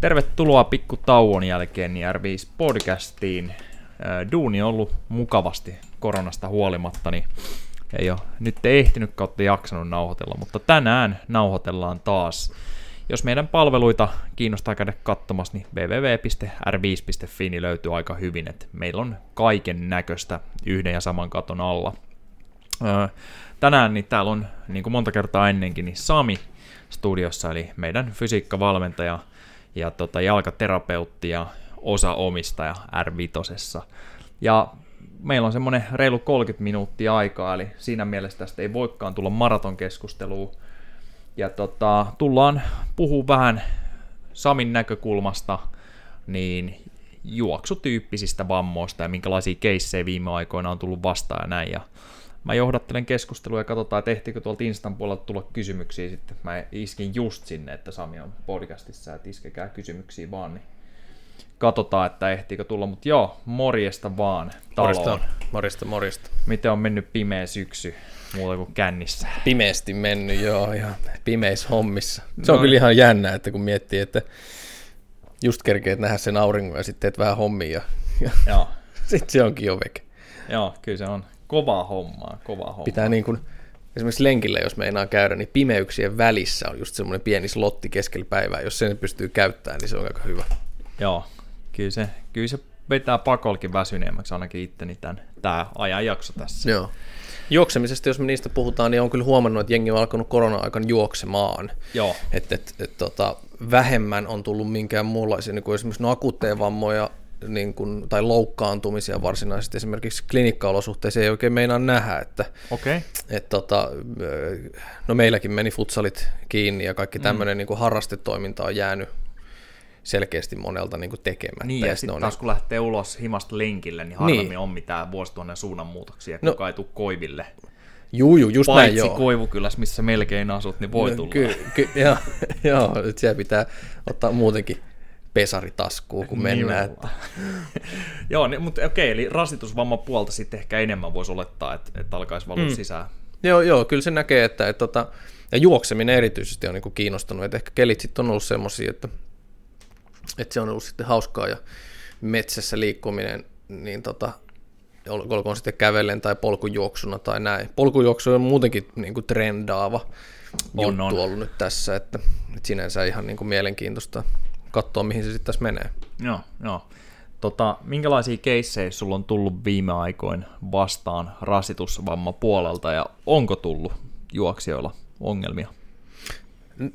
Tervetuloa pikku tauon jälkeen niin R5 podcastiin. Duuni on ollut mukavasti koronasta huolimatta, niin ei ole nyt ei ehtinyt kautta jaksanut nauhoitella, mutta tänään nauhoitellaan taas. Jos meidän palveluita kiinnostaa käydä katsomassa, niin www.r5.fi niin löytyy aika hyvin, että meillä on kaiken näköistä yhden ja saman katon alla. Tänään niin täällä on, niin kuin monta kertaa ennenkin, niin Sami studiossa, eli meidän fysiikkavalmentaja ja tota, jalkaterapeutti ja osa omistaja R5. Ja meillä on semmoinen reilu 30 minuuttia aikaa, eli siinä mielessä tästä ei voikaan tulla maratonkeskustelua. Ja tota, tullaan puhua vähän Samin näkökulmasta, niin juoksutyyppisistä vammoista ja minkälaisia keissejä viime aikoina on tullut vastaan ja näin. Ja mä johdattelen keskustelua ja katsotaan, että ehtikö tuolta Instan puolelta tulla kysymyksiä sitten. Mä iskin just sinne, että Sami on podcastissa, että iskekää kysymyksiä vaan, niin katsotaan, että ehtiikö tulla. Mutta joo, morjesta vaan taloon. Morjesta, morjesta, morjesta. Miten on mennyt pimeä syksy muuta kuin kännissä? Pimeästi mennyt, joo, ihan pimeissä hommissa. Se on no. kyllä ihan jännä, että kun miettii, että just kerkeet nähdä sen auringon ja sitten teet vähän hommia ja, ja sitten se onkin jo veke. Joo, kyllä se on kovaa hommaa, kovaa hommaa. Pitää niin kuin, esimerkiksi lenkillä, jos meinaa käydä, niin pimeyksien välissä on just semmoinen pieni slotti keskellä päivää. Jos sen pystyy käyttämään, niin se on aika hyvä. Joo, kyllä se, kyllä se vetää pakolkin väsyneemmäksi ainakin itteni tämän, tämä ajan jakso tässä. Joo. Juoksemisesta, jos me niistä puhutaan, niin on kyllä huomannut, että jengi on alkanut korona-aikana juoksemaan. Joo. Että et, et, tota, vähemmän on tullut minkään muunlaisia, niin kuin esimerkiksi no akuutteja vammoja niin kuin, tai loukkaantumisia varsinaisesti esimerkiksi klinikkaolosuhteissa ei oikein meinaa nähdä, että okay. et, tota, no meilläkin meni futsalit kiinni ja kaikki tämmöinen mm. niin kuin harrastetoiminta on jäänyt selkeästi monelta niin kuin tekemättä. Niin, ja, ja sitten taas kun lähtee ulos himasta lenkille, niin harvemmin niin. on mitään vuosituhannen suunnanmuutoksia, no, kuka ei tule koiville. Juu, juu, just Paitsi näin, joo. Koivukylässä, missä melkein asut, niin voi no, tulla. Ky, ky, joo, joo, siellä pitää ottaa muutenkin pesaritaskuun, kun mennään. Että... joo, niin, mutta okei, eli rasitusvamma puolta sitten ehkä enemmän voisi olettaa, että, että alkaisi valua mm. sisään. Joo, joo, kyllä se näkee, että, että, että tota, ja juokseminen erityisesti on niin kiinnostunut, että ehkä kelit sitten on ollut semmoisia, että että se on ollut sitten hauskaa ja metsässä liikkuminen, niin tota, olkoon sitten kävellen tai polkujuoksuna tai näin. Polkujuoksu on muutenkin niin kuin trendaava on, juttu on. ollut nyt tässä, että, että sinänsä ihan niin kuin mielenkiintoista katsoa, mihin se sitten tässä menee. Joo, joo. Tota, minkälaisia keissejä sulla on tullut viime aikoina vastaan rasitusvamma puolelta ja onko tullut juoksijoilla ongelmia?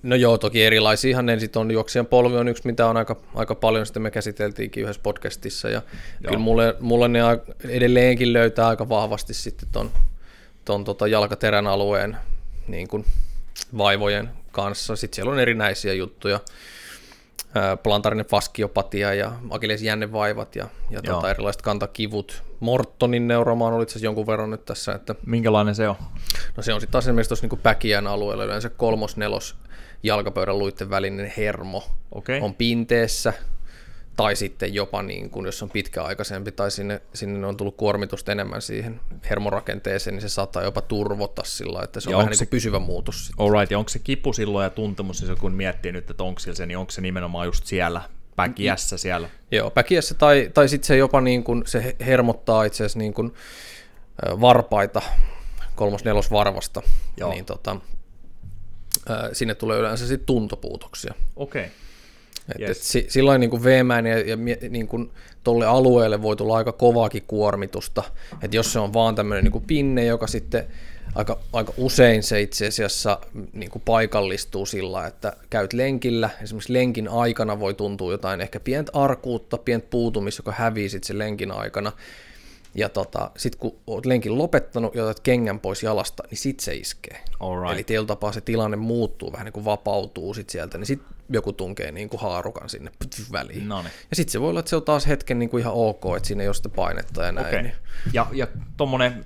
No joo, toki erilaisiahan ne sitten on. Juoksijan polvi on yksi, mitä on aika, aika paljon, sitten me käsiteltiinkin yhdessä podcastissa. Ja joo. kyllä mulle, mulle ne edelleenkin löytää aika vahvasti sitten ton, ton tota jalkaterän alueen niin kuin vaivojen kanssa. Sitten siellä on erinäisiä juttuja plantarinen faskiopatia ja akillesjännevaivat ja, ja tota erilaiset kantakivut. Mortonin neuromaan oli itse jonkun verran nyt tässä. Että, Minkälainen se on? No se on sitten taas esimerkiksi tuossa niin päkiän alueella yleensä kolmos, nelos jalkapöydän luitten välinen hermo okay. on pinteessä, tai sitten jopa niin kuin, jos on pitkäaikaisempi tai sinne, sinne on tullut kuormitusta enemmän siihen hermorakenteeseen, niin se saattaa jopa turvota sillä, että se on ja vähän niin se, pysyvä muutos. Sitten. Alright, ja onko se kipu silloin ja tuntemus, siis kun miettii nyt, että onko se, niin onko se nimenomaan just siellä päkiässä siellä? Joo, päkiässä tai, tai sitten se jopa niin kuin, se hermottaa itse asiassa niin kuin, varpaita kolmos-nelos varvasta, Joo. niin tota, sinne tulee yleensä sitten tuntopuutoksia. Okei. Okay. Et, yes. et si, silloin niin veemään ja, ja niin kuin tolle alueelle voi tulla aika kovaakin kuormitusta, että jos se on vaan tämmöinen niin pinne, joka sitten aika, aika usein se itse asiassa niin kuin paikallistuu sillä, että käyt lenkillä, esimerkiksi lenkin aikana voi tuntua jotain ehkä pientä arkuutta, pientä puutumista, joka hävii sitten sen lenkin aikana, ja tota, sitten kun olet lenkin lopettanut ja otat kengän pois jalasta, niin sit se iskee. Alright. Eli tietyllä tapaa se tilanne muuttuu, vähän niin kuin vapautuu sit sieltä, niin sitten joku tunkee niin kuin haarukan sinne väliin. Noniin. Ja sitten se voi olla, että se on taas hetken niin kuin ihan ok, että siinä ei ole sitä painetta ja näin. Okay. Niin. Ja, ja tuommoinen,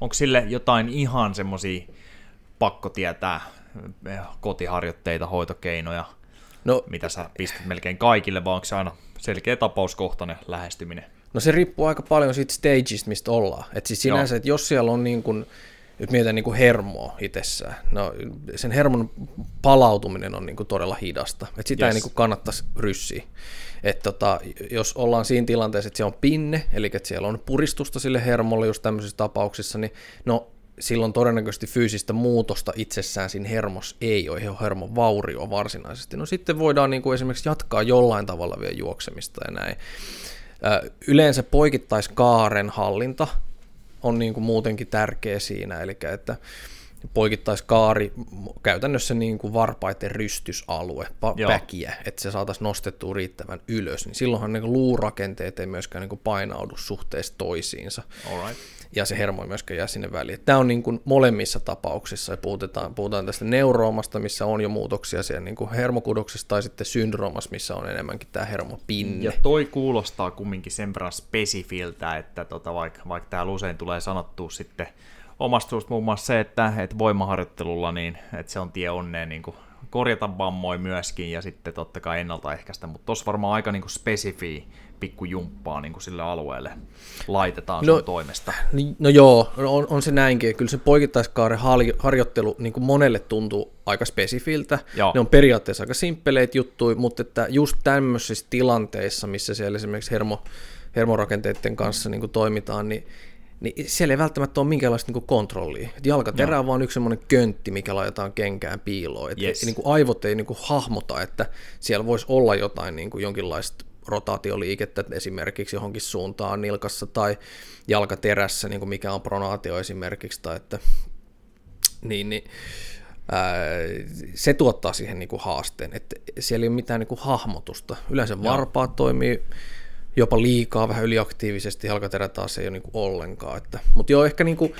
onko sille jotain ihan semmoisia pakko tietää eh, kotiharjoitteita, hoitokeinoja, no, mitä sä pistät melkein kaikille, vai onko se aina selkeä tapauskohtainen lähestyminen? No se riippuu aika paljon siitä stagesta, mistä ollaan. Et siis sinänsä, että jos siellä on niin kun nyt mietitään niin kuin hermoa itsessään, no, sen hermon palautuminen on niin kuin todella hidasta, että sitä yes. ei niin kuin kannattaisi ryssiä. Et tota, jos ollaan siinä tilanteessa, että se on pinne, eli että siellä on puristusta sille hermolle just tämmöisissä tapauksissa, niin no silloin todennäköisesti fyysistä muutosta itsessään siinä hermos ei ole, hermon vaurio varsinaisesti. No sitten voidaan niin kuin esimerkiksi jatkaa jollain tavalla vielä juoksemista ja näin. Yleensä poikittaiskaaren hallinta on niin kuin muutenkin tärkeä siinä, eli että poikittaiskaari, käytännössä niin kuin varpaiden rystysalue, päkiä, että se saataisiin nostettua riittävän ylös, niin silloinhan niin luurakenteet ei myöskään niin kuin painaudu suhteessa toisiinsa. Alright. Ja se hermo ei myöskään jää sinne väliin. Tämä on niin kuin molemmissa tapauksissa, ja puhutaan, puhutaan tästä neuroomasta, missä on jo muutoksia siellä niin kuin hermokudoksessa, tai sitten syndroomassa, missä on enemmänkin tämä hermopinne. Ja toi kuulostaa kumminkin sen verran spesifiltä, että tota, vaikka, vaikka täällä usein tulee sanottua sitten omasta suusta muun muassa se, että, että voimaharjoittelulla niin, että se on tie onneen niin kuin korjata vammoja myöskin ja sitten totta kai ennaltaehkäistä, mutta tuossa varmaan aika niin kuin spesifi pikkujumppaa niin kuin sille alueelle laitetaan no, sun toimesta. No joo, on, on se näinkin. Kyllä se poikittaiskaaren harjoittelu niin kuin monelle tuntuu aika spesifiltä. Joo. Ne on periaatteessa aika simppeleitä juttuja, mutta että just tämmöisissä tilanteissa, missä siellä esimerkiksi hermo, hermorakenteiden kanssa niin kuin toimitaan, niin niin siellä ei välttämättä ole minkäänlaista niin kontrollia. Et jalkaterä no. on vaan yksi semmoinen köntti, mikä laitetaan kenkään piiloon. Et yes. niin kuin aivot ei niin kuin hahmota, että siellä voisi olla jotain niin kuin jonkinlaista rotaatioliikettä esimerkiksi johonkin suuntaan nilkassa tai jalkaterässä, niin kuin mikä on pronaatio esimerkiksi, tai että, niin, niin, ää, se tuottaa siihen niin kuin haasteen, että siellä ei ole mitään niin kuin hahmotusta. Yleensä varpaat toimii jopa liikaa, vähän yliaktiivisesti, jalkaterä taas ei ole niin kuin ollenkaan. Että, mutta joo, ehkä niin kuin,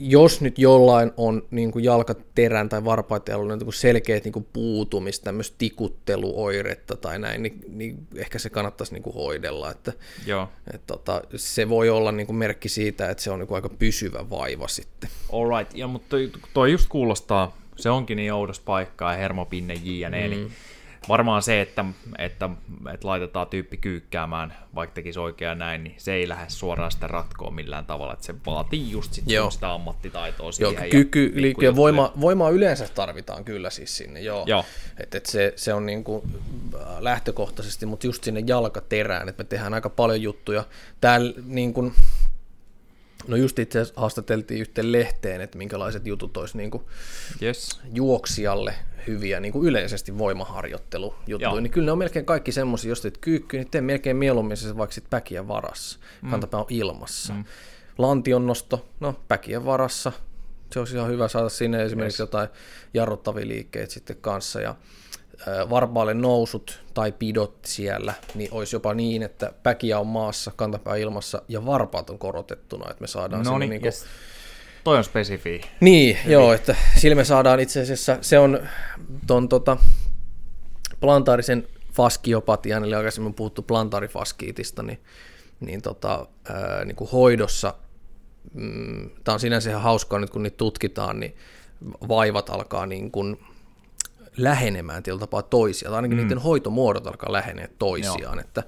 jos nyt jollain on niin kuin jalkaterän tai varpaiden alueella niin selkeät niin kuin puutumista, tämmöistä tikutteluoiretta tai näin, niin, niin ehkä se kannattaisi niin kuin hoidella. Että, Joo. Et, tota, se voi olla niin kuin merkki siitä, että se on niin kuin aika pysyvä vaiva sitten. Alright, ja, mutta toi, toi just kuulostaa, se onkin niin oudos paikka ja hermopinne jne, mm. niin varmaan se, että, että, että laitetaan tyyppi kyykkäämään, vaikka tekisi oikein näin, niin se ei lähde suoraan sitä ratkoa millään tavalla, että se vaatii just sit sitä ammattitaitoa siihen. Joo, kyky, liikkeen voima, voimaa yleensä tarvitaan kyllä siis sinne, joo. joo. Et, et se, se on niin kuin äh, lähtökohtaisesti, mutta just sinne jalkaterään, että me tehdään aika paljon juttuja. Täällä niin kuin, No just itse asiassa haastateltiin yhteen lehteen, että minkälaiset jutut olisi niin kuin yes. juoksijalle hyviä niin kuin yleisesti voimaharjoittelujuttuja, niin kyllä ne on melkein kaikki semmoisia, jos teet kyykky, niin tee melkein mieluummin se vaikka sit päkiä varassa, mm. kantapää on ilmassa. Mm. Lantionnosto, no päkiä varassa, se olisi ihan hyvä saada sinne esimerkiksi yes. jotain jarruttavia liikkeitä sitten kanssa, ja varpaalle nousut tai pidot siellä, niin olisi jopa niin, että päkiä on maassa, kantapää ilmassa ja varpaat on korotettuna, että me saadaan no niin, niin kuin, yes Toi on spesifi. Niin, Hyvin. joo, että sillä me saadaan itse asiassa, se on ton tota, plantaarisen faskiopatian, eli aikaisemmin puhuttu plantaarifaskiitista, niin, niin, tota, ää, niin kuin hoidossa, mm, tämä on sinänsä ihan hauskaa nyt kun niitä tutkitaan, niin vaivat alkaa niin kuin lähenemään tietyllä tapaa toisia, tai ainakin mm. niiden hoitomuodot alkaa lähenee toisiaan, että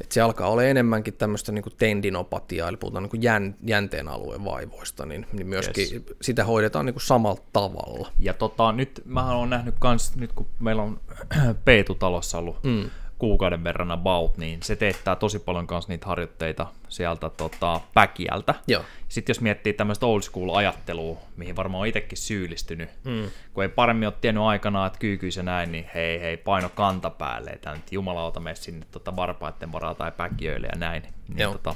että se alkaa olla enemmänkin tämmöistä niin kuin tendinopatiaa, eli puhutaan niin kuin jän, jänteen alueen vaivoista, niin, niin myöskin yes. sitä hoidetaan niin kuin samalla tavalla. Ja tota, nyt mä olen nähnyt kans, nyt kun meillä on Peetu-talossa ollut mm kuukauden verran about, niin se teettää tosi paljon kanssa niitä harjoitteita sieltä tota, päkiältä. Joo. Sitten jos miettii tämmöistä old school ajattelua, mihin varmaan on itsekin syyllistynyt, mm. kun ei paremmin ole tiennyt aikanaan, että kyykyys ja näin, niin hei hei, paino kanta päälle, että nyt jumalauta mene sinne tota, varpaiden varaa tai päkiöille ja näin. Niin, Joo. Tota,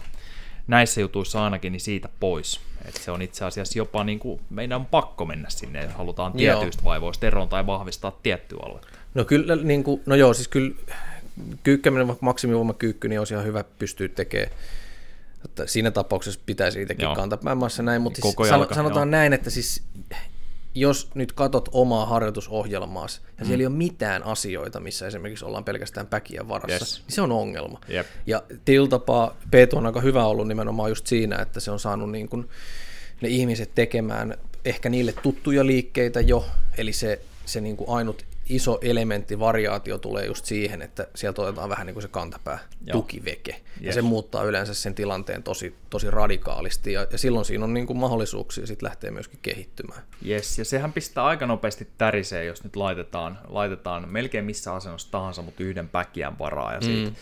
näissä jutuissa ainakin niin siitä pois. Et se on itse asiassa jopa niin kuin, meidän on pakko mennä sinne, jos halutaan tietyistä joo. vaivoista eroon tai vahvistaa tiettyä aluetta. No kyllä, niin kuin, no joo, siis kyllä kyykkäminen, vaikka maksimivoimakyykky, niin olisi ihan hyvä pystyä tekemään. Että siinä tapauksessa pitäisi itsekin Joo. kantaa päämässä näin, mutta siis jalka, sanotaan joo. näin, että siis jos nyt katot omaa harjoitusohjelmaasi ja mm. siellä ei ole mitään asioita, missä esimerkiksi ollaan pelkästään päkiä varassa, yes. niin se on ongelma. Yep. Ja tietyllä tapaa Peetu on aika hyvä ollut nimenomaan just siinä, että se on saanut niin kuin ne ihmiset tekemään ehkä niille tuttuja liikkeitä jo, eli se, se niin kuin ainut iso elementti, variaatio tulee just siihen, että sieltä otetaan vähän niin kuin se kantapää Joo. tukiveke. Yes. Ja se muuttaa yleensä sen tilanteen tosi, tosi radikaalisti, ja, ja silloin siinä on niin kuin mahdollisuuksia sitten lähteä myöskin kehittymään. Yes, ja sehän pistää aika nopeasti täriseen, jos nyt laitetaan, laitetaan melkein missä asennossa tahansa, mutta yhden päkiän varaa, ja siitä, mm.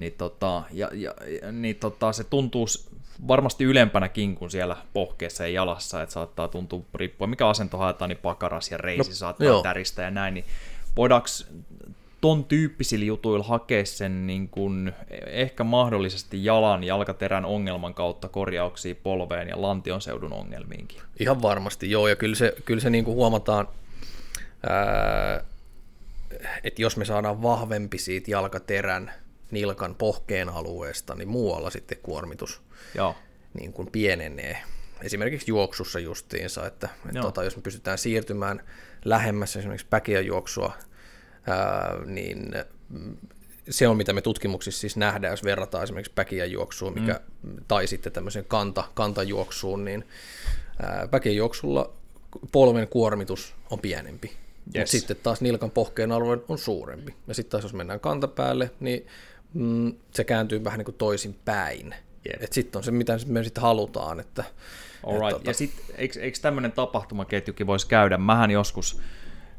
niin, tota, ja, ja, niin tota, se tuntuu varmasti ylempänäkin kuin siellä pohkeessa ja jalassa, että saattaa tuntua riippua, mikä asento haetaan, niin pakaras ja reisi no, saattaa joo. täristä ja näin, niin voidaanko ton tyyppisillä jutuilla hakea sen niin kuin ehkä mahdollisesti jalan, jalkaterän ongelman kautta korjauksia polveen ja lantion seudun ongelmiinkin? Ihan varmasti, joo, ja kyllä se, kyllä se niin kuin huomataan, että jos me saadaan vahvempi siitä jalkaterän nilkan pohkeen alueesta, niin muualla sitten kuormitus Joo. Niin kuin pienenee. Esimerkiksi juoksussa justiinsa, että, että tota, jos me pystytään siirtymään lähemmäs esimerkiksi päkiä juoksua, ää, niin se on, mitä me tutkimuksissa siis nähdään, jos verrataan esimerkiksi päkiä juoksuun, mikä, mm. tai sitten tämmöisen kanta, kantajuoksuun, niin päkiä juoksulla polven kuormitus on pienempi. Yes. Mutta sitten taas nilkan pohkeen alue on suurempi. Ja sitten taas jos mennään kantapäälle, niin mm, se kääntyy vähän niin kuin toisin päin. Että sitten on se, mitä me sitten halutaan. Että, Alright. Että, tota... Ja sitten eikö, eikö tämmöinen tapahtumaketjukin voisi käydä? Mähän joskus,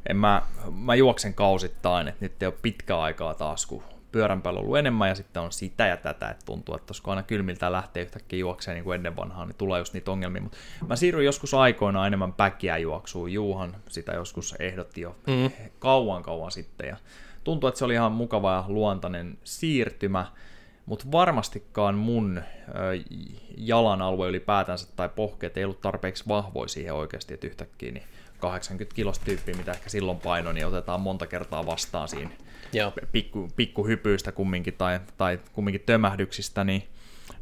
en mä, mä juoksen kausittain, että nyt ei ole pitkä aikaa taas, kun pyörän päällä ollut enemmän ja sitten on sitä ja tätä, että tuntuu, että kun aina kylmiltä lähtee yhtäkkiä juokseen niin kuin ennen vanhaa, niin tulee just niitä ongelmia. Mutta mä siirryin joskus aikoinaan enemmän päkiä juoksuun. Juuhan sitä joskus ehdotti jo mm. kauan kauan sitten ja tuntuu, että se oli ihan mukava ja luontainen siirtymä, mutta varmastikaan mun jalan alue ylipäätänsä tai pohkeet ei ollut tarpeeksi vahvoja siihen oikeasti, että yhtäkkiä niin 80 kilosta tyyppiä, mitä ehkä silloin paino, niin otetaan monta kertaa vastaan siinä Joo. Pikku, pikkuhypyistä kumminkin tai, tai kumminkin tömähdyksistä, niin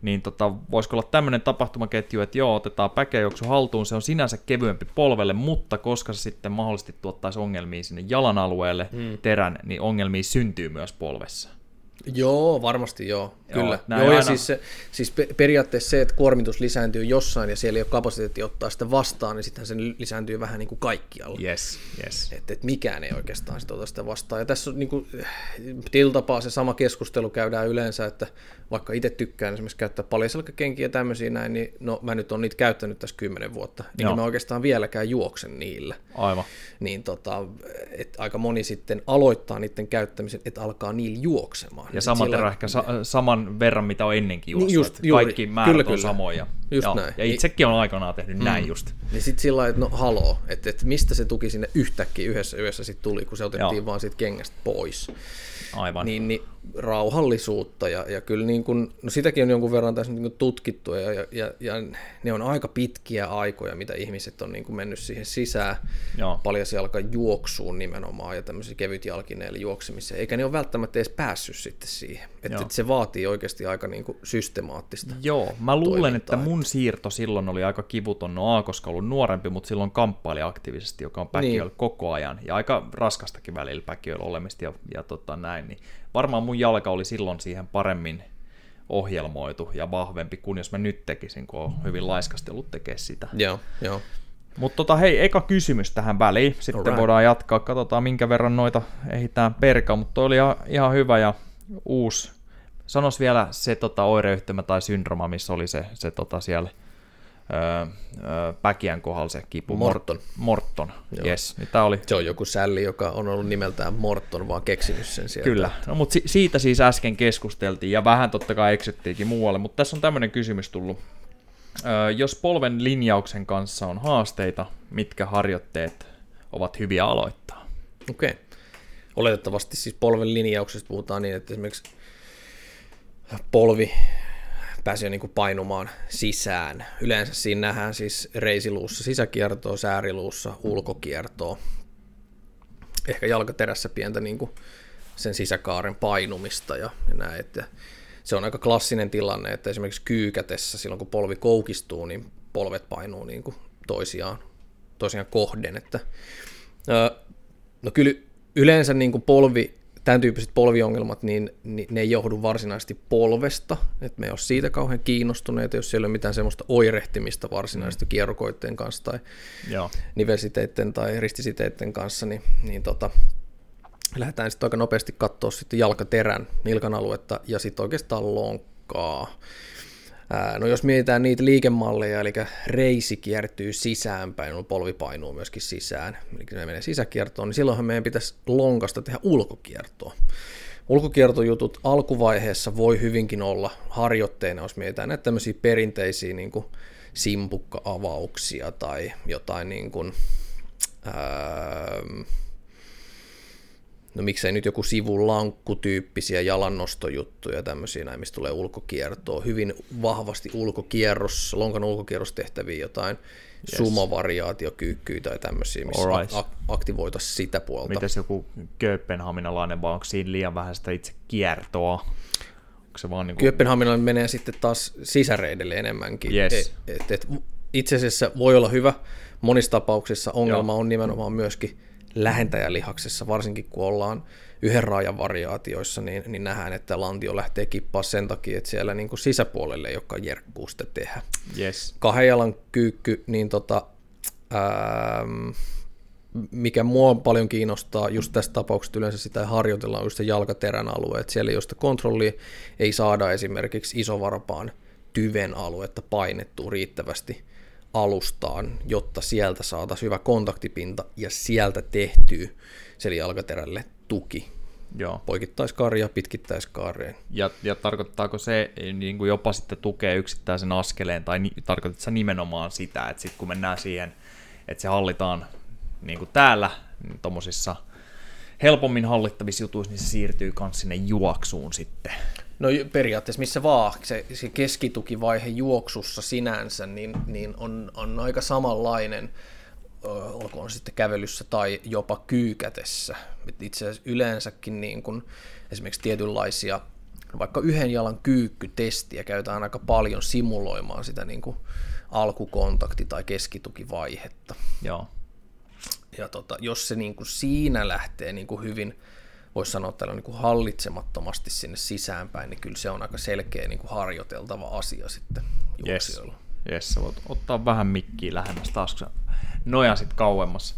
niin tota, voisiko olla tämmöinen tapahtumaketju, että joo, otetaan päkejuoksu haltuun, se on sinänsä kevyempi polvelle, mutta koska se sitten mahdollisesti tuottaisi ongelmia sinne jalan alueelle hmm. terän, niin ongelmia syntyy myös polvessa. Joo, varmasti joo, kyllä. Joo, joo ja siis, se, siis periaatteessa se, että kuormitus lisääntyy jossain ja siellä ei ole kapasiteetti ottaa sitä vastaan, niin sittenhän se lisääntyy vähän niin kuin kaikkialla. Yes, yes. Että et mikään ei oikeastaan sitä ota sitä vastaan. Ja tässä on niin kuin, tapaa se sama keskustelu käydään yleensä, että vaikka itse tykkään esimerkiksi käyttää paljaselkäkenkiä ja tämmöisiä näin, niin no mä nyt on niitä käyttänyt tässä kymmenen vuotta, niin mä oikeastaan vieläkään juoksen niillä. Aivan. Niin tota, et aika moni sitten aloittaa niiden käyttämisen, että alkaa niillä juoksemaan. Ja sillä... ehkä sa- saman verran, mitä on ennenkin juossut. Niin just, juuri, Kaikki määrät kyllä, on kyllä. samoja. Just ja, näin. ja itsekin on aikanaan tehnyt mm. näin just. Niin sitten sillä lailla, että no haloo, että, että mistä se tuki sinne yhtäkkiä yhdessä yössä sitten tuli, kun se otettiin Joo. vaan siitä kengästä pois. Aivan. Niin, niin rauhallisuutta ja, ja kyllä niin kuin, no sitäkin on jonkun verran tässä niin kuin tutkittu ja, ja, ja, ja ne on aika pitkiä aikoja, mitä ihmiset on niin kuin mennyt siihen sisään Joo. jalka juoksuun nimenomaan ja tämmöisiä kevyt jalkineille juoksemiseen, eikä ne ole välttämättä edes päässyt sitten siihen, että, että se vaatii oikeasti aika niin kuin systemaattista Joo, mä luulen, toimintaa. että mun siirto silloin oli aika kivuton, no A, koska ollut nuorempi, mutta silloin kamppaili aktiivisesti, joka on päkiöllä niin. koko ajan ja aika raskastakin välillä päkiöllä olemista ja, ja tota näin, niin varmaan mun jalka oli silloin siihen paremmin ohjelmoitu ja vahvempi kuin jos mä nyt tekisin, kun on hyvin laiskasti ollut tekemään sitä. Joo, joo. Mutta tota, hei, eka kysymys tähän väliin. Sitten Alright. voidaan jatkaa, katsotaan minkä verran noita ehditään perkaa, mutta toi oli ihan hyvä ja uusi. Sanos vielä se tota, oireyhtymä tai syndroma, missä oli se, se tota, siellä – Päkiän kohdalla se kipu. Morton. Morton, yes. Niin tää oli... Se on joku sälli, joka on ollut nimeltään Morton, vaan keksinyt sen sieltä. Kyllä, no, mutta si- siitä siis äsken keskusteltiin ja vähän totta kai eksyttiinkin muualle, mutta tässä on tämmöinen kysymys tullut. Ö, jos polven linjauksen kanssa on haasteita, mitkä harjoitteet ovat hyviä aloittaa? Okei. Okay. Oletettavasti siis polven linjauksesta puhutaan niin, että esimerkiksi polvi pääsee niin kuin painumaan sisään. Yleensä siinä nähdään siis reisiluussa sisäkiertoa, sääriluussa ulkokiertoa. Ehkä jalkaterässä pientä niin kuin sen sisäkaaren painumista ja, ja näin, että se on aika klassinen tilanne, että esimerkiksi kyykätessä silloin kun polvi koukistuu, niin polvet painuu niin kuin toisiaan, toisiaan kohden. Että, no kyllä yleensä niin kuin polvi tämän tyyppiset polviongelmat, niin, niin ne ei johdu varsinaisesti polvesta, että me ei ole siitä kauhean kiinnostuneita, jos siellä ei ole mitään semmoista oirehtimista varsinaisesti mm. kierrokoitteen kanssa tai Joo. nivelsiteiden tai ristisiteiden kanssa, niin, niin tota, lähdetään sitten aika nopeasti katsoa sitten jalkaterän, nilkan aluetta ja sitten oikeastaan lonkkaa. No jos mietitään niitä liikemalleja, eli reisi kiertyy sisäänpäin, on polvi painuu myöskin sisään, eli se menee sisäkiertoon, niin silloinhan meidän pitäisi lonkasta tehdä ulkokiertoa. Ulkokiertojutut alkuvaiheessa voi hyvinkin olla harjoitteena, jos mietitään näitä tämmöisiä perinteisiä niin kuin simpukka-avauksia tai jotain niin kuin, ää, no miksei nyt joku sivulankku-tyyppisiä jalannostojuttuja, tämmöisiä näin, mistä tulee ulkokiertoa, hyvin vahvasti ulkokierros, lonkan ulkokierrostehtäviä jotain, yes. sumovariaatiokyykkyjä tai tämmöisiä, missä right. ak- aktivoitaisiin sitä puolta. Mitäs joku kööpenhaminalainen, vai onko siinä liian vähän sitä itse kiertoa? Onko se vaan niin kuin... Menee sitten taas sisäreidelle enemmänkin. Yes. Et, et, et, itse asiassa voi olla hyvä, monissa tapauksissa ongelma Joo. on nimenomaan myöskin lähentäjälihaksessa, varsinkin kun ollaan yhden raajan variaatioissa, niin, niin nähdään, että lantio lähtee kippaa sen takia, että siellä niin kuin sisäpuolelle ei olekaan jerkkuu sitä tehdä. Yes. Kahden jalan kyykky, niin tota, ähm, mikä mua paljon kiinnostaa just tässä tapauksessa yleensä sitä harjoitellaan just se jalkaterän alue, että siellä josta kontrollia ei saada esimerkiksi isovarpaan tyven aluetta painettua riittävästi alustaan, jotta sieltä saataisiin hyvä kontaktipinta ja sieltä tehtyy seli jalkaterälle tuki. Joo. Poikittaiskaari pitkittäiskaareen. Ja, ja tarkoittaako se niin kuin jopa sitten tukea yksittäisen askeleen, tai ni, tarkoitatko se nimenomaan sitä, että sitten kun mennään siihen, että se hallitaan niin kuin täällä niin tuommoisissa helpommin hallittavissa jutuissa, niin se siirtyy myös sinne juoksuun sitten. No periaatteessa missä vaan, se, se keskitukivaihe juoksussa sinänsä, niin, niin on, on aika samanlainen, olkoon sitten kävelyssä tai jopa kyykätessä. Itse asiassa yleensäkin niin kun, esimerkiksi tietynlaisia, vaikka yhden jalan kyykkytestiä käytetään aika paljon simuloimaan sitä niin kuin alkukontakti- tai keskitukivaihetta. Joo. Ja tota, jos se niin kuin siinä lähtee niin kuin hyvin voisi sanoa tällä niin kuin hallitsemattomasti sinne sisäänpäin, niin kyllä se on aika selkeä niin kuin harjoiteltava asia sitten juoksijoilla. Yes, yes sä voit ottaa vähän mikkiä lähemmäs taas, kun sä nojasit kauemmas.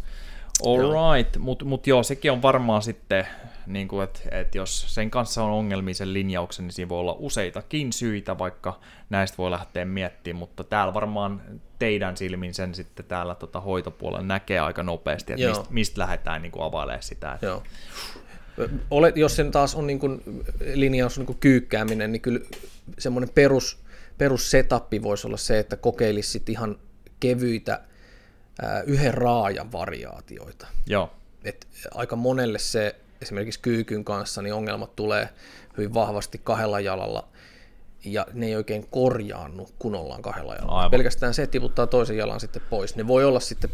All right, mutta mut joo, sekin on varmaan sitten, niin että et jos sen kanssa on ongelmia sen linjauksen, niin siinä voi olla useitakin syitä, vaikka näistä voi lähteä miettimään, mutta täällä varmaan teidän silmin sen sitten täällä tota hoitopuolella näkee aika nopeasti, että mistä, mistä lähdetään niin availemaan sitä. Että... Joo. Olet, jos sen taas on niin kuin, linjaus niin kuin kyykkääminen, niin kyllä semmoinen perus, perussetappi voisi olla se, että kokeilisit ihan kevyitä ää, yhden raajan variaatioita. Joo. Et aika monelle se esimerkiksi kyykyn kanssa niin ongelmat tulee hyvin vahvasti kahdella jalalla ja ne ei oikein korjaannu, kun ollaan kahdella jalalla. Aivan. Pelkästään se tiputtaa toisen jalan sitten pois. Ne voi olla sitten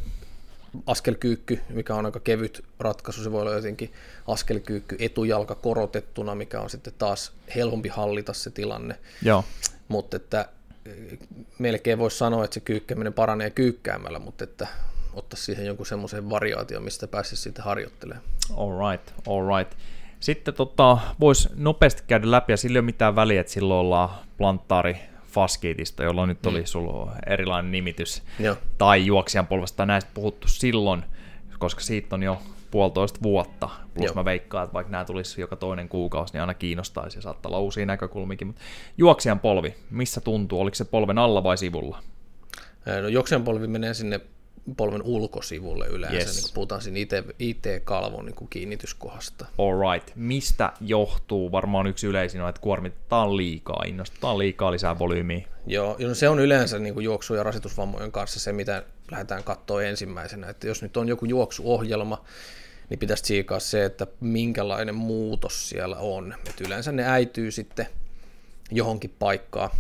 askelkyykky, mikä on aika kevyt ratkaisu, se voi olla jotenkin askelkyykky etujalka korotettuna, mikä on sitten taas helpompi hallita se tilanne. Joo. Mutta että eh, melkein voisi sanoa, että se kyykkäminen paranee kyykkäämällä, mutta että ottaa siihen jonkun semmoisen variaation, mistä pääsisi sitten harjoittelemaan. All right, all right. Sitten tota, voisi nopeasti käydä läpi, ja sillä ei ole mitään väliä, että silloin ollaan plantaari Faskitista, jolla nyt oli mm. sulla erilainen nimitys, Joo. tai juoksijan polvesta, näistä puhuttu silloin, koska siitä on jo puolitoista vuotta, plus Joo. mä veikkaan, että vaikka nämä tulisi joka toinen kuukausi, niin aina kiinnostaisi ja saattaa olla uusia näkökulmikin, mutta juoksijan polvi, missä tuntuu, oliko se polven alla vai sivulla? No juoksijan polvi menee sinne polven ulkosivulle yleensä, yes. niin kun puhutaan siinä IT, IT-kalvon niin kuin kiinnityskohdasta. right. Mistä johtuu? Varmaan yksi yleisin on, että kuormitetaan liikaa, innostetaan liikaa lisää volyymiä. Joo, se on yleensä niin kuin juoksu- ja rasitusvammojen kanssa se, mitä lähdetään katsoa ensimmäisenä. Että jos nyt on joku juoksuohjelma, niin pitäisi tsiikaa se, että minkälainen muutos siellä on. Että yleensä ne äityy sitten johonkin paikkaan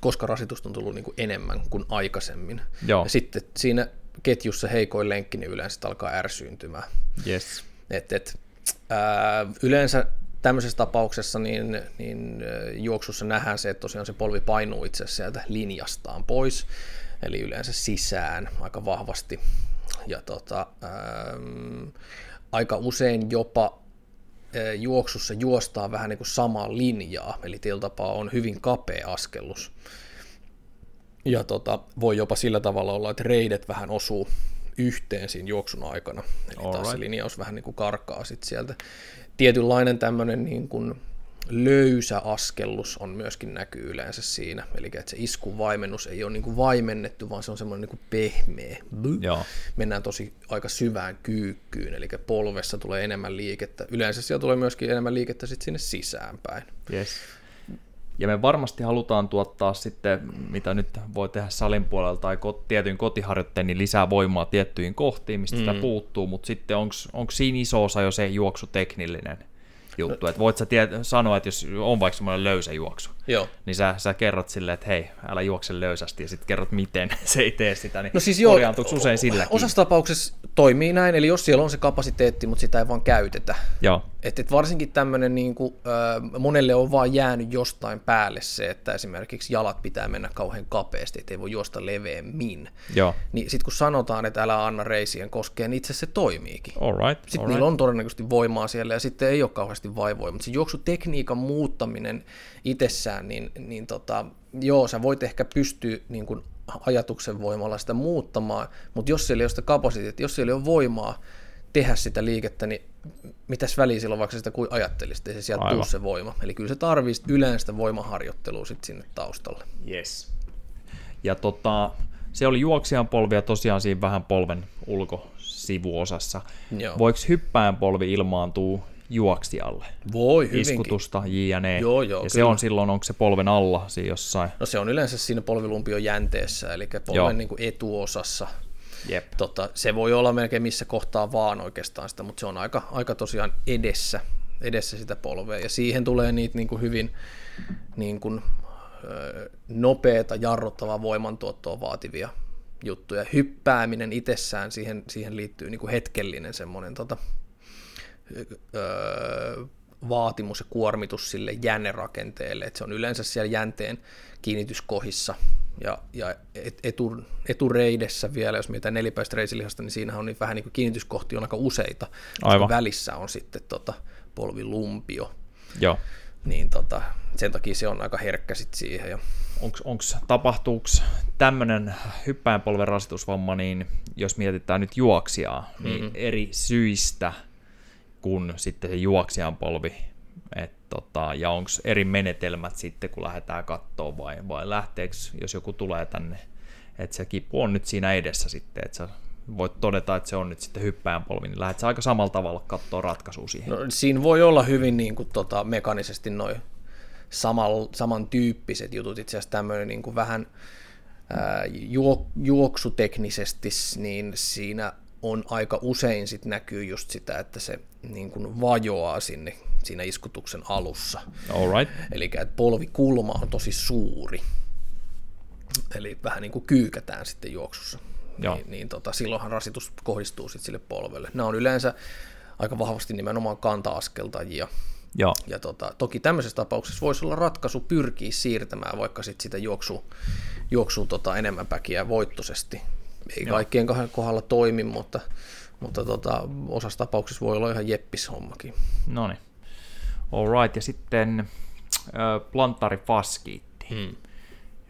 koska rasitusta on tullut niin kuin enemmän kuin aikaisemmin. Joo. Ja sitten siinä ketjussa heikoin lenkki, niin yleensä alkaa ärsyyntymään. Yes. Et, et, ää, yleensä tämmöisessä tapauksessa niin, niin juoksussa nähdään se, että tosiaan se polvi painuu itse sieltä linjastaan pois, eli yleensä sisään aika vahvasti. Ja tota, ää, aika usein jopa juoksussa juostaa vähän niin kuin samaa linjaa, eli tietyllä tapaa on hyvin kapea askellus. Ja tota, voi jopa sillä tavalla olla, että reidet vähän osuu yhteen siinä juoksun aikana. Eli taas Alright. se linjaus vähän niin kuin karkaa sit sieltä. Tietynlainen tämmöinen niin kuin löysä askellus on myöskin näkyy yleensä siinä. Eli että se iskun vaimennus ei ole niin kuin vaimennettu, vaan se on semmoinen niin kuin pehmeä. Bluh. Joo. Mennään tosi aika syvään kyykkyyn, eli polvessa tulee enemmän liikettä. Yleensä siellä tulee myöskin enemmän liikettä sit sinne sisäänpäin. Yes. Ja me varmasti halutaan tuottaa sitten, mitä nyt voi tehdä salin puolella tai kot, tietyin kotiharjoitteen, niin lisää voimaa tiettyihin kohtiin, mistä mm. sitä puuttuu, mutta sitten onko siinä iso osa jo se juoksuteknillinen juttu, että voit sä tiet, sanoa, että jos on vaikka semmoinen löysä juoksu, Joo. niin sä, sä kerrot silleen, että hei, älä juokse löysästi, ja sitten kerrot, miten se ei tee sitä, niin No siis joo, korjaantuuko usein silläkin? Osassa tapauksessa toimii näin, eli jos siellä on se kapasiteetti, mutta sitä ei vaan käytetä. Joo, Et, et varsinkin tämmöinen, niin kuin, äh, monelle on vaan jäänyt jostain päälle se, että esimerkiksi jalat pitää mennä kauhean kapeasti, ettei voi juosta leveämmin. joo, Niin sitten kun sanotaan, että älä anna reisien koskea, niin itse se toimiikin. alright, Sitten alright. niillä on todennäköisesti voimaa siellä ja sitten ei ole kauheasti vaivoja, mutta se juoksutekniikan muuttaminen itsessään, niin, niin tota, joo, sä voit ehkä pystyä niin kuin ajatuksen voimalla sitä muuttamaan, mutta jos siellä ei ole sitä kapasiteettia, jos siellä ei ole voimaa tehdä sitä liikettä, niin mitäs väliä silloin vaikka sitä kuin ajattelisit, ei se sieltä tuu se voima. Eli kyllä se tarvii yleensä sitä voimaharjoittelua sit sinne taustalle. Yes. Ja tota, se oli juoksijan polvia tosiaan siinä vähän polven ulkosivuosassa. Joo. Voiko hyppäjän polvi ilmaantua juoksijalle? Voi hyvinkin. Iskutusta, jne. Joo, joo, ja se kyllä. on silloin, onko se polven alla siinä jossain? No se on yleensä siinä polvilumpion jänteessä, eli Joo. polven niin kuin etuosassa. Jep. Tota, se voi olla melkein missä kohtaa vaan oikeastaan sitä, mutta se on aika, aika tosiaan edessä, edessä sitä polvea. Ja siihen tulee niitä niin kuin hyvin niin kuin, nopeata, jarruttavaa voimantuottoa vaativia juttuja. Hyppääminen itsessään, siihen, siihen liittyy niin kuin hetkellinen semmoinen tota, ö, vaatimus ja kuormitus sille jännerakenteelle, että se on yleensä siellä jänteen kiinnityskohissa ja, ja et, etu, etureidessä vielä, jos mietitään nelipäistä reisilihasta, niin siinähän on niin vähän niin kuin kiinnityskohtia on aika useita, Aivan. välissä on sitten tota polvilumpio, Joo. niin tota, sen takia se on aika herkkä sit siihen. Ja, Onks, onks, tapahtuuko tämmöinen hyppäjänpolven rasitusvamma, niin jos mietitään nyt juoksijaa, niin Mhm. eri syistä kuin sitten se juoksijan polvi, et tota, ja onko eri menetelmät sitten, kun lähdetään kattoon vai, vai lähteekö, jos joku tulee tänne, että se kipu on nyt siinä edessä sitten, että voit todeta, että se on nyt sitten hyppäjän polvi, niin lähdet aika samalla tavalla katsoa ratkaisua siihen. no, siinä voi olla hyvin niin kuin, tota, mekanisesti noin samal, samantyyppiset jutut. Itse asiassa tämmöinen niin kuin vähän ää, juo, juoksuteknisesti, niin siinä on aika usein sit näkyy just sitä, että se niin kuin vajoaa sinne siinä iskutuksen alussa. Alright, Eli että polvikulma on tosi suuri. Eli vähän niin kuin kyykätään sitten juoksussa. Joo. Niin, niin tota, silloinhan rasitus kohdistuu sitten sille polvelle. Nämä on yleensä aika vahvasti nimenomaan kanta-askeltajia. joo, Ja tota, toki tämmöisessä tapauksessa voisi olla ratkaisu pyrkiä siirtämään vaikka sit sitä juoksu, juoksu tota, enemmän päkiä voittoisesti. Ei Joo. kaikkien kahden kohdalla toimi, mutta, mutta tota, osassa tapauksessa voi olla ihan jeppishommakin. no niin. Alright, ja sitten äh, plantaarifaskiitti. Hmm.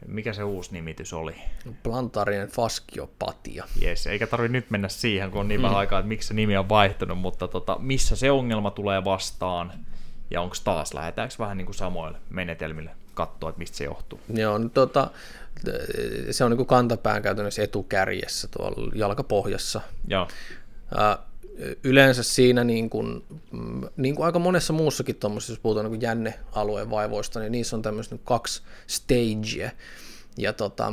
Mikä se uusi nimitys oli? Plantaarinen faskiopatia. Jes, eikä tarvi nyt mennä siihen, kun on niin Mm. vähän aikaa, että miksi se nimi on vaihtunut, mutta tota, missä se ongelma tulee vastaan, ja onko taas, lähdetäänkö vähän niin kuin samoille menetelmille katsoa, että mistä se johtuu. Joo, no, tota, se on niin kantapään käytännössä etukärjessä tuolla jalkapohjassa. Joo, yleensä siinä, niin kuin, mm, niin kuin aika monessa muussakin tuommoisessa, jos puhutaan niin jännealueen vaivoista, niin niissä on tämmöistä niin kaksi stagea. Ja tota,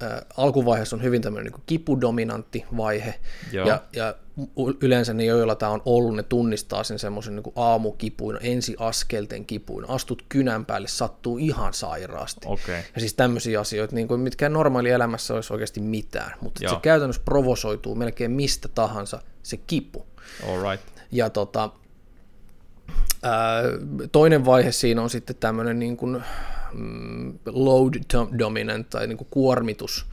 ää, alkuvaiheessa on hyvin tämmöinen niin kipudominantti vaihe, Joo. ja, ja yleensä ne, joilla tämä on ollut, ne tunnistaa sen semmoisen niin aamukipuin, ensiaskelten kipuin, astut kynän päälle, sattuu ihan sairaasti. Okay. Ja siis tämmöisiä asioita, niin kuin mitkä normaali elämässä olisi oikeasti mitään, mutta se käytännössä provosoituu melkein mistä tahansa se kipu. Alright. Ja tota, ää, toinen vaihe siinä on sitten tämmöinen niin kuin, mm, load dom- dominant tai niin kuin kuormitus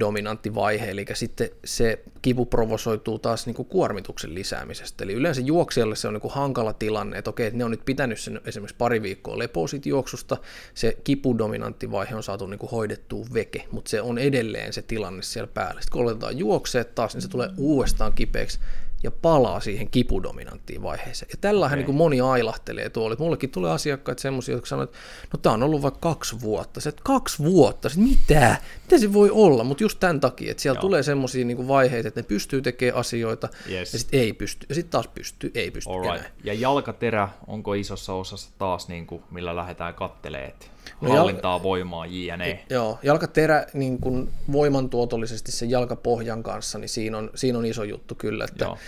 dominantti vaihe, eli sitten se kipu provosoituu taas niin kuin kuormituksen lisäämisestä. Eli yleensä juoksijalle se on niin kuin hankala tilanne, että okei, että ne on nyt pitänyt sen esimerkiksi pari viikkoa lepoa siitä juoksusta, se kipudominantti vaihe on saatu niin kuin hoidettua veke, mutta se on edelleen se tilanne siellä päällä. Sitten kun aletaan juokseet taas, niin se tulee uudestaan kipeäksi, ja palaa siihen kipudominanttiin vaiheeseen. Ja tällähän okay. niin moni ailahtelee tuolla. Mullekin tulee asiakkaita semmoisia, jotka sanoo, että no tämä on ollut vaikka kaksi vuotta. Se, että kaksi vuotta, sitten mitä? Mitä se voi olla? Mutta just tämän takia, että siellä Joo. tulee semmoisia niin vaiheita, että ne pystyy tekemään asioita yes. ja sitten ei pysty. Ja sitten taas pystyy, ei pysty enää. Ja jalkaterä, onko isossa osassa taas, niin kuin, millä lähdetään kattelemaan? No, hallintaa, jal- voimaa, jne. Joo, jalkaterä niin kun voimantuotollisesti sen jalkapohjan kanssa, niin siinä on, siinä on iso juttu kyllä. Että, Joo.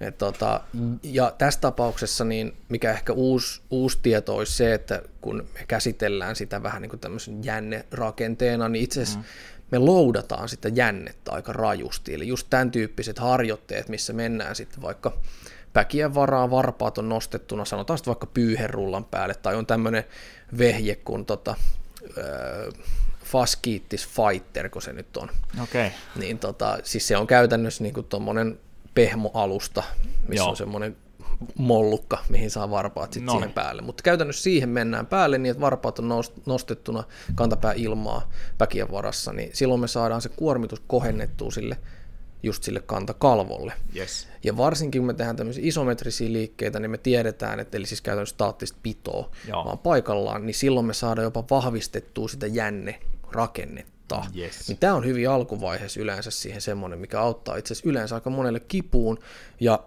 et, tota, ja tässä tapauksessa, niin mikä ehkä uusi, uusi tieto olisi se, että kun me käsitellään sitä vähän niin kuin tämmöisen jännerakenteena, niin itse asiassa mm. me loudataan sitä jännettä aika rajusti. Eli just tämän tyyppiset harjoitteet, missä mennään sitten vaikka päkien varaa, varpaat on nostettuna, sanotaan sitten vaikka pyyherullan päälle, tai on tämmöinen vehje kuin tota, äh, Faskiittis Fighter, kun se nyt on. Okay. Niin tota, siis se on käytännössä niin tuommoinen pehmoalusta, missä Joo. on semmoinen mollukka, mihin saa varpaat sitten siihen päälle. Mutta käytännössä siihen mennään päälle niin, että varpaat on nostettuna kantapää ilmaa päkien varassa, niin silloin me saadaan se kuormitus kohennettua sille just sille kantakalvolle. Yes. Ja varsinkin kun me tehdään tämmöisiä isometrisiä liikkeitä, niin me tiedetään, että eli siis käytännössä staattista pitoa, Joo. vaan paikallaan, niin silloin me saadaan jopa vahvistettua sitä jänne rakennetta. Yes. Niin tämä on hyvin alkuvaiheessa yleensä siihen semmoinen, mikä auttaa itse asiassa yleensä aika monelle kipuun ja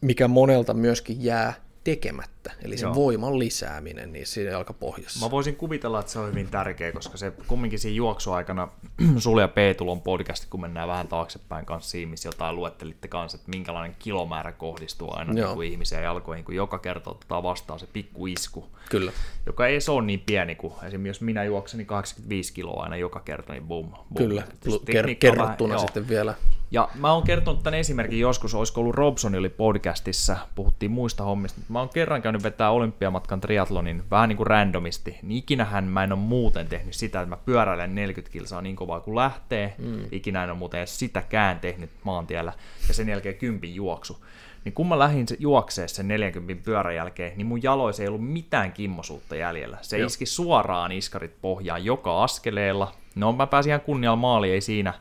mikä monelta myöskin jää tekemättä, eli se Joo. voiman lisääminen niin siinä jalkapohjassa. Mä voisin kuvitella, että se on hyvin tärkeä, koska se kumminkin siinä juoksuaikana, sulle ja Peetulon podcast, kun mennään vähän taaksepäin kanssa siinä, missä jotain luettelitte kanssa, että minkälainen kilomäärä kohdistuu aina niin kuin ihmiseen jalkoihin, kun joka kerta ottaa vastaan se pikku isku, Kyllä. joka ei se ole niin pieni kuin esimerkiksi jos minä juoksen niin 85 kiloa aina joka kerta, niin boom. boom. Kyllä, Ker- kerrottuna vähän, sitten vielä ja mä oon kertonut tämän esimerkin joskus, olisiko ollut Robson oli podcastissa, puhuttiin muista hommista, mä oon kerran käynyt vetää olympiamatkan triatlonin vähän niin kuin randomisti, niin ikinähän mä en ole muuten tehnyt sitä, että mä pyöräilen 40 kilsaa niin kovaa kuin lähtee, mm. ikinä en ole muuten edes sitäkään tehnyt maantiellä, ja sen jälkeen kympin juoksu. Niin kun mä lähdin juokseen sen 40 pyörän jälkeen, niin mun jaloissa ei ollut mitään kimmosuutta jäljellä. Se Joo. iski suoraan iskarit pohjaan joka askeleella. No mä pääsin ihan kunnialla maaliin, ei siinä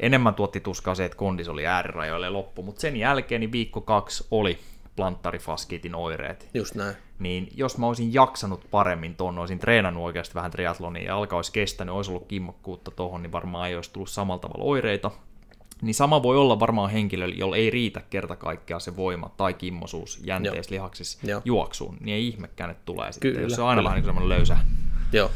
enemmän tuotti tuskaa se, että kondis oli äärirajoille loppu, mutta sen jälkeen niin viikko kaksi oli planttarifaskiitin oireet. Just näin. Niin jos mä olisin jaksanut paremmin tuon, olisin treenannut oikeasti vähän triatlonia ja alkaa olisi kestänyt, olisi ollut kimmokkuutta tuohon, niin varmaan ei olisi tullut samalla tavalla oireita. Niin sama voi olla varmaan henkilöllä, jolla ei riitä kerta kaikkiaan se voima tai kimmosuus jänteessä lihaksissa Joo. juoksuun, niin ei ihmekään, että tulee sitten, kyllä, jos se on aina vähän niin löysä. Joo.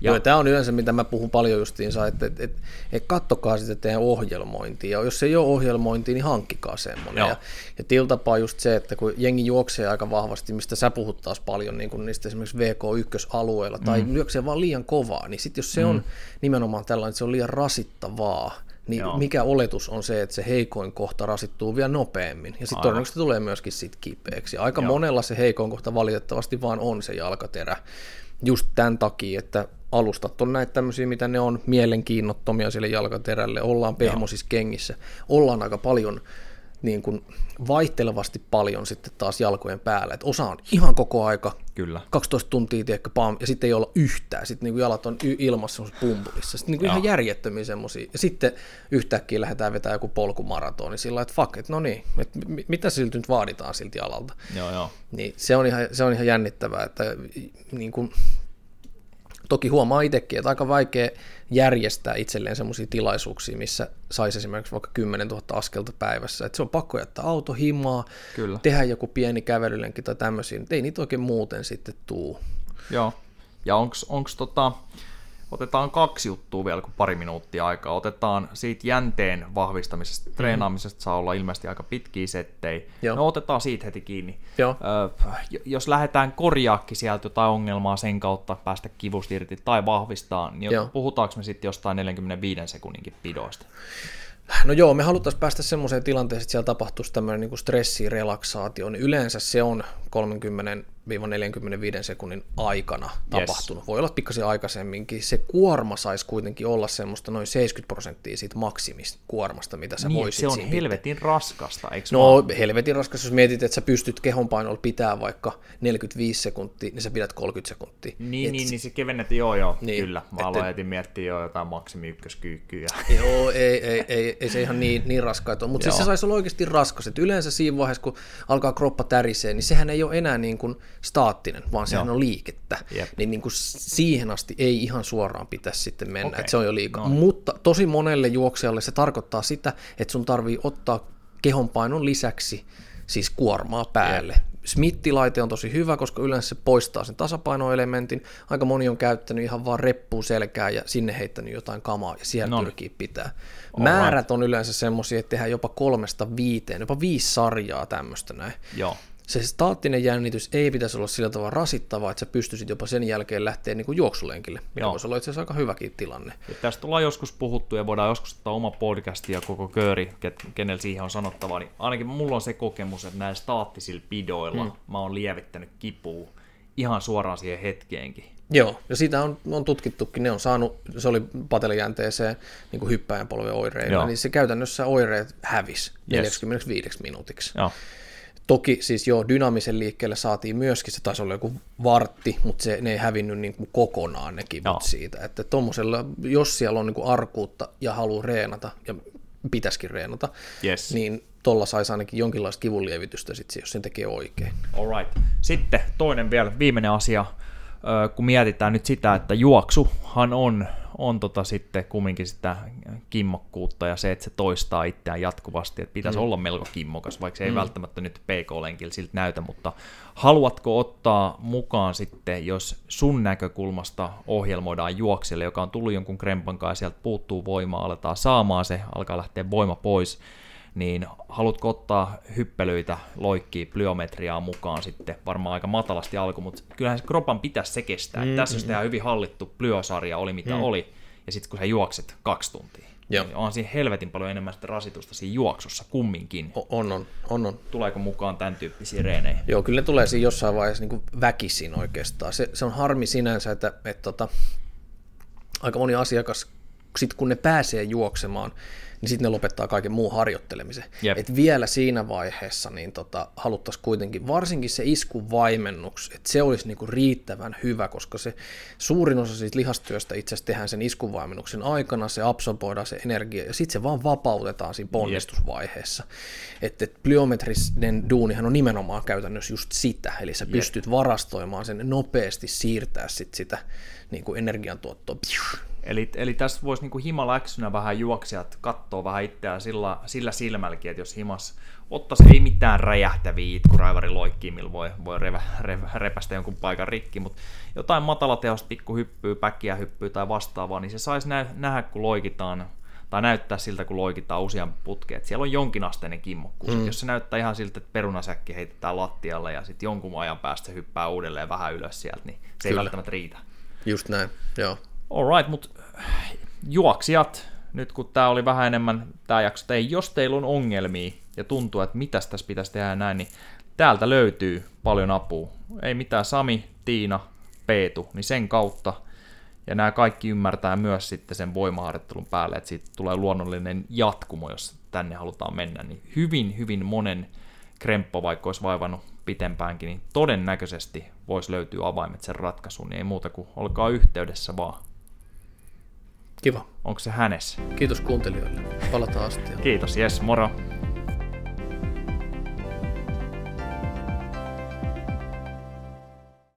Ja Joo, tämä on yleensä, mitä mä puhun paljon justiinsa, että, että, että, että kattokaa sitä teidän ohjelmointia, ja jos se ei ole ohjelmointia, niin hankkikaa semmoinen. Ja, ja tiltapaa just se, että kun jengi juoksee aika vahvasti, mistä sä puhut taas paljon niin kuin niistä esimerkiksi VK1-alueella, tai mm. lyöksee vaan liian kovaa, niin sitten jos se mm. on nimenomaan tällainen, että se on liian rasittavaa, niin Joo. mikä oletus on se, että se heikoin kohta rasittuu vielä nopeammin. Ja sitten todennäköisesti tulee myöskin sit kipeäksi. Aika Joo. monella se heikoin kohta valitettavasti vaan on se jalkaterä. Just tämän takia, että alustat on näitä tämmöisiä, mitä ne on mielenkiinnottomia sille jalkaterälle, ollaan pehmosissa kengissä, ollaan aika paljon niin kuin vaihtelevasti paljon sitten taas jalkojen päällä. Et osa on ihan koko aika, Kyllä. 12 tuntia, tiedäkö, pam, ja sitten ei olla yhtään. Sitten niin kuin jalat on ilmassa pumpulissa. Sitten niin kuin ihan järjettömiä semmoisia. Ja sitten yhtäkkiä lähdetään vetämään joku polkumaratoni niin sillä että fuck, että no niin, että mitä siltä nyt vaaditaan silti jalalta. Joo, joo. Niin se on ihan, se on ihan jännittävää, että niin kuin, Toki huomaa itsekin, että aika vaikea järjestää itselleen sellaisia tilaisuuksia, missä saisi esimerkiksi vaikka 10 000 askelta päivässä. Että se on pakko jättää auto himaa, Kyllä. tehdä joku pieni kävelylenki tai tämmöisiä, ei niitä oikein muuten sitten tuu. Joo, ja onko tota, Otetaan kaksi juttua vielä, kun pari minuuttia aikaa. Otetaan siitä jänteen vahvistamisesta. Mm. Treenaamisesta saa olla ilmeisesti aika pitkiä settejä. Joo. No otetaan siitä heti kiinni. Joo. Ö, jos lähdetään korjaakki sieltä jotain ongelmaa sen kautta, päästä kivusta irti tai vahvistaa, niin Joo. puhutaanko me sitten jostain 45 sekunninkin pidoista? No joo, me haluttaisiin päästä semmoiseen tilanteeseen, että siellä tapahtuisi tämmöinen niin stressi, relaksaatio, niin yleensä se on 30 sekunnin aikana tapahtunut. Yes. Voi olla pikkasen aikaisemminkin. Se kuorma saisi kuitenkin olla semmoista noin 70 prosenttia siitä maksimista kuormasta, mitä sä niin, voisit se on helvetin pitää. raskasta, eikö No vaan? helvetin raskas, jos mietit, että sä pystyt kehonpainolla pitää vaikka 45 sekuntia, niin sä pidät 30 sekuntia. Niin, niin, niin se kevennettiin, joo joo, niin, kyllä. Mä aloitin miettiä jo jotain maksimi ykköskyykkyä. Joo, ei, ei, ei, ei, se ihan niin, niin raskaita ole, mutta siis se saisi olla oikeasti raskas. Että yleensä siinä vaiheessa, kun alkaa kroppa tärisee, niin sehän ei ole enää niin kuin staattinen, vaan sehän Joo. on liikettä. Yep. Niin, niin kuin siihen asti ei ihan suoraan pitäisi sitten mennä, okay. että se on jo liikaa. No. Mutta tosi monelle juoksijalle se tarkoittaa sitä, että sun tarvii ottaa kehonpainon lisäksi siis kuormaa päälle. Yep. Smittilaite on tosi hyvä, koska yleensä se poistaa sen tasapainoelementin. Aika moni on käyttänyt ihan vaan reppuun selkää ja sinne heittänyt jotain kamaa ja siellä no. pyrkii pitää. Määrät on yleensä semmoisia, että tehdään jopa kolmesta viiteen, jopa viisi sarjaa tämmöistä näin. Joo se staattinen jännitys ei pitäisi olla sillä tavalla rasittavaa, että sä pystyisit jopa sen jälkeen lähteä niin kuin juoksulenkille, mikä Joo. voisi olla itse asiassa aika hyväkin tilanne. Ja tästä tullaan joskus puhuttu ja voidaan joskus ottaa oma podcast ja koko kööri, kenellä siihen on sanottavaa, niin ainakin mulla on se kokemus, että näillä staattisilla pidoilla hmm. mä oon lievittänyt kipua ihan suoraan siihen hetkeenkin. Joo, ja siitä on, on tutkittukin, ne on saanut, se oli patelijänteeseen niin kuin hyppäjän polven oireilla, niin se käytännössä oireet hävis yes. 45 minuutiksi. Joo. Toki siis jo dynaamisen liikkeelle saatiin myöskin, se taisi olla joku vartti, mutta se, ne ei hävinnyt niin kuin kokonaan ne kivut no. siitä. Että tommosella, jos siellä on niin kuin arkuutta ja haluaa reenata, ja pitäisikin reenata, yes. niin tuolla saisi ainakin jonkinlaista kivunlievitystä, sit, jos sen tekee oikein. Alright. Sitten toinen vielä, viimeinen asia, kun mietitään nyt sitä, että juoksuhan on on tota sitten kumminkin sitä kimmokkuutta ja se, että se toistaa itseään jatkuvasti, että pitäisi mm. olla melko kimmokas, vaikka se ei mm. välttämättä nyt PK-lenkillä siltä näytä, mutta haluatko ottaa mukaan sitten, jos sun näkökulmasta ohjelmoidaan juokselle, joka on tullut jonkun krempan kanssa, sieltä puuttuu voimaa, aletaan saamaan se, alkaa lähteä voima pois, niin haluatko ottaa hyppelyitä, loikkia, plyometriaa mukaan sitten, varmaan aika matalasti alku, mutta kyllähän se kropan pitäisi se kestää. Mm, Tässä mm, jos tehdään hyvin hallittu plyosarja, oli mitä mm. oli, ja sitten kun sä juokset kaksi tuntia, Joo. niin on siinä helvetin paljon enemmän sitä rasitusta siinä juoksussa kumminkin. On, on, on, on. Tuleeko mukaan tämän tyyppisiä reenejä? Joo, kyllä ne tulee siinä jossain vaiheessa niin väkisin oikeastaan. Se, se on harmi sinänsä, että, että tota, aika moni asiakas, sit kun ne pääsee juoksemaan, niin sitten ne lopettaa kaiken muun harjoittelemisen. Yep. Et vielä siinä vaiheessa niin tota, haluttaisiin kuitenkin, varsinkin se iskuvaimennus, että se olisi niinku riittävän hyvä, koska se suurin osa siitä lihastyöstä itse asiassa tehdään sen iskuvaimennuksen aikana, se absorboidaan se energia ja sitten se vaan vapautetaan siinä ponnistusvaiheessa. Yep. Että et plyometrinen duunihan on nimenomaan käytännössä just sitä, eli sä pystyt yep. varastoimaan sen nopeasti siirtää sit sitä niin kuin energiantuottoa Eli, eli tässä voisi niin himaläksynä vähän juoksijat katsoa vähän itseään sillä, sillä silmälläkin, että jos himas ottaisi ei mitään räjähtäviä itkuraivari millä voi, voi revä, revä, repästä jonkun paikan rikki, mutta jotain matalatehosta hyppyy, päkkiä hyppyy tai vastaavaa, niin se saisi nä- nähdä, kun loikitaan, tai näyttää siltä, kun loikitaan usean putkeen, siellä on jonkinasteinen kimmokkuus. Mm. Jos se näyttää ihan siltä, että perunasäkki heitetään lattialle ja sitten jonkun ajan päästä hyppää uudelleen vähän ylös sieltä, niin se Kyllä. ei välttämättä riitä. Just näin, joo. Alright, mutta juoksijat, nyt kun tämä oli vähän enemmän tämä jakso, ei, jos teillä on ongelmia ja tuntuu, että mitäs tässä pitäisi tehdä näin, niin täältä löytyy paljon apua. Ei mitään Sami, Tiina, Peetu, niin sen kautta. Ja nämä kaikki ymmärtää myös sitten sen voimaharjoittelun päälle, että siitä tulee luonnollinen jatkumo, jos tänne halutaan mennä. Niin hyvin, hyvin monen kremppo, vaikka olisi vaivannut pitempäänkin, niin todennäköisesti voisi löytyä avaimet sen ratkaisuun, niin ei muuta kuin olkaa yhteydessä vaan. Kiva. Onko se hänessä? Kiitos kuuntelijoille. Palataan asti. Kiitos, yes, moro.